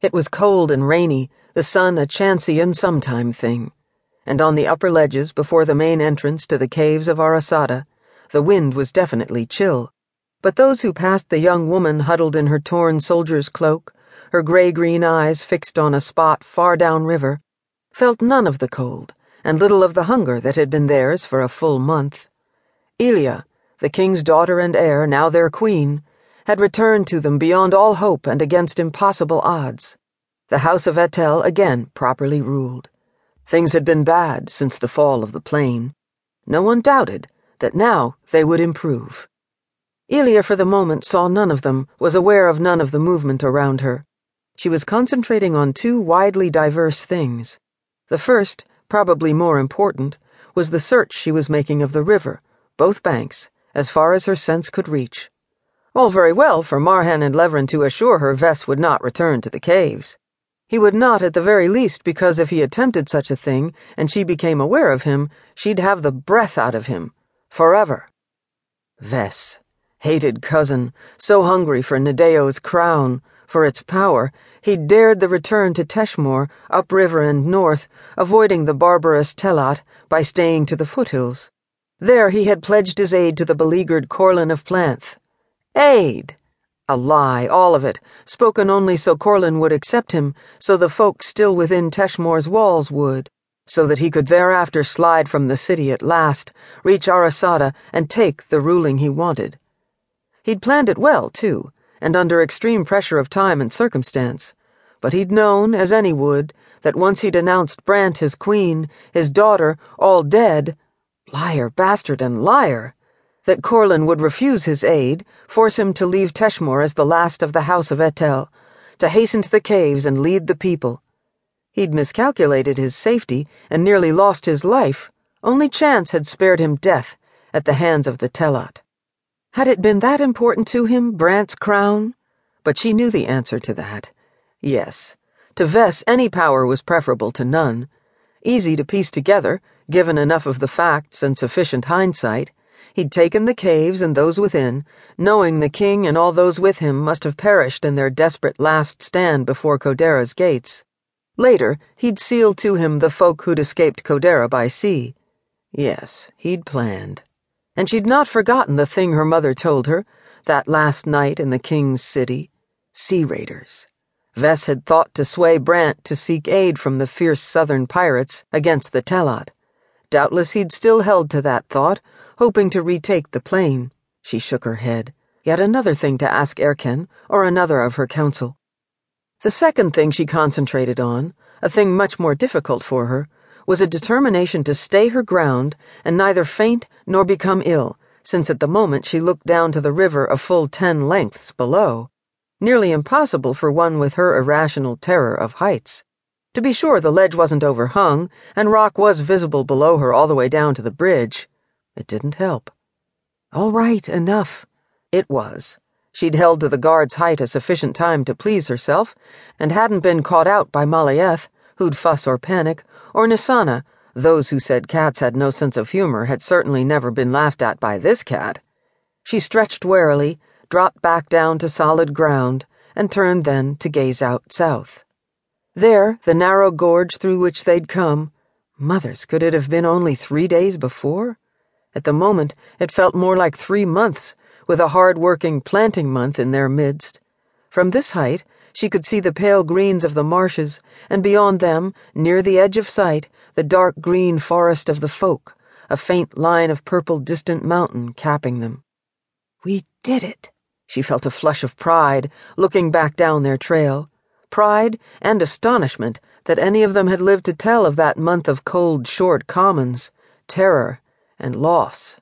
It was cold and rainy, the sun a chancy and sometime thing, and on the upper ledges before the main entrance to the caves of Arasada, the wind was definitely chill. But those who passed the young woman huddled in her torn soldier's cloak, her gray green eyes fixed on a spot far downriver, felt none of the cold and little of the hunger that had been theirs for a full month. Ylia, the king's daughter and heir, now their queen, had returned to them beyond all hope and against impossible odds. The House of Etel again properly ruled. Things had been bad since the fall of the plane. No one doubted that now they would improve. Ylia, for the moment, saw none of them, was aware of none of the movement around her. She was concentrating on two widely diverse things. The first, probably more important, was the search she was making of the river, both banks, as far as her sense could reach. All very well for Marhan and Levrin to assure her Ves would not return to the caves. He would not, at the very least, because if he attempted such a thing, and she became aware of him, she'd have the breath out of him. Forever. Ves, hated cousin, so hungry for Nedao's crown, for its power, he dared the return to Teshmor, upriver and north, avoiding the barbarous Telat by staying to the foothills. There he had pledged his aid to the beleaguered Corlin of Planth. Aid! A lie, all of it, spoken only so Corlin would accept him, so the folk still within Teshmor's walls would, so that he could thereafter slide from the city at last, reach Arasada, and take the ruling he wanted. He'd planned it well, too, and under extreme pressure of time and circumstance, but he'd known, as any would, that once he'd announced Brant his queen, his daughter, all dead, liar, bastard, and liar that Corlin would refuse his aid, force him to leave Teshmor as the last of the House of Etel, to hasten to the caves and lead the people. He'd miscalculated his safety and nearly lost his life. Only chance had spared him death at the hands of the Telat. Had it been that important to him, Brant's crown? But she knew the answer to that. Yes. To Ves, any power was preferable to none. Easy to piece together, given enough of the facts and sufficient hindsight. He'd taken the caves and those within, knowing the king and all those with him must have perished in their desperate last stand before Koderra's gates. Later, he'd sealed to him the folk who'd escaped Codera by sea. Yes, he'd planned. And she'd not forgotten the thing her mother told her, that last night in the king's city. Sea raiders. Ves had thought to sway Brant to seek aid from the fierce southern pirates against the Telat. Doubtless he'd still held to that thought, hoping to retake the plane. She shook her head. Yet another thing to ask Erken, or another of her council. The second thing she concentrated on, a thing much more difficult for her, was a determination to stay her ground and neither faint nor become ill, since at the moment she looked down to the river a full ten lengths below. Nearly impossible for one with her irrational terror of heights. To be sure, the ledge wasn't overhung, and rock was visible below her all the way down to the bridge. It didn't help. All right, enough. It was. She'd held to the guard's height a sufficient time to please herself, and hadn't been caught out by Malieth, who'd fuss or panic, or Nisana, those who said cats had no sense of humor had certainly never been laughed at by this cat. She stretched warily, dropped back down to solid ground, and turned then to gaze out south. There, the narrow gorge through which they'd come. Mothers, could it have been only three days before? At the moment, it felt more like three months, with a hard working planting month in their midst. From this height, she could see the pale greens of the marshes, and beyond them, near the edge of sight, the dark green forest of the folk, a faint line of purple distant mountain capping them. We did it. She felt a flush of pride, looking back down their trail. Pride and astonishment that any of them had lived to tell of that month of cold, short commons, terror, and loss.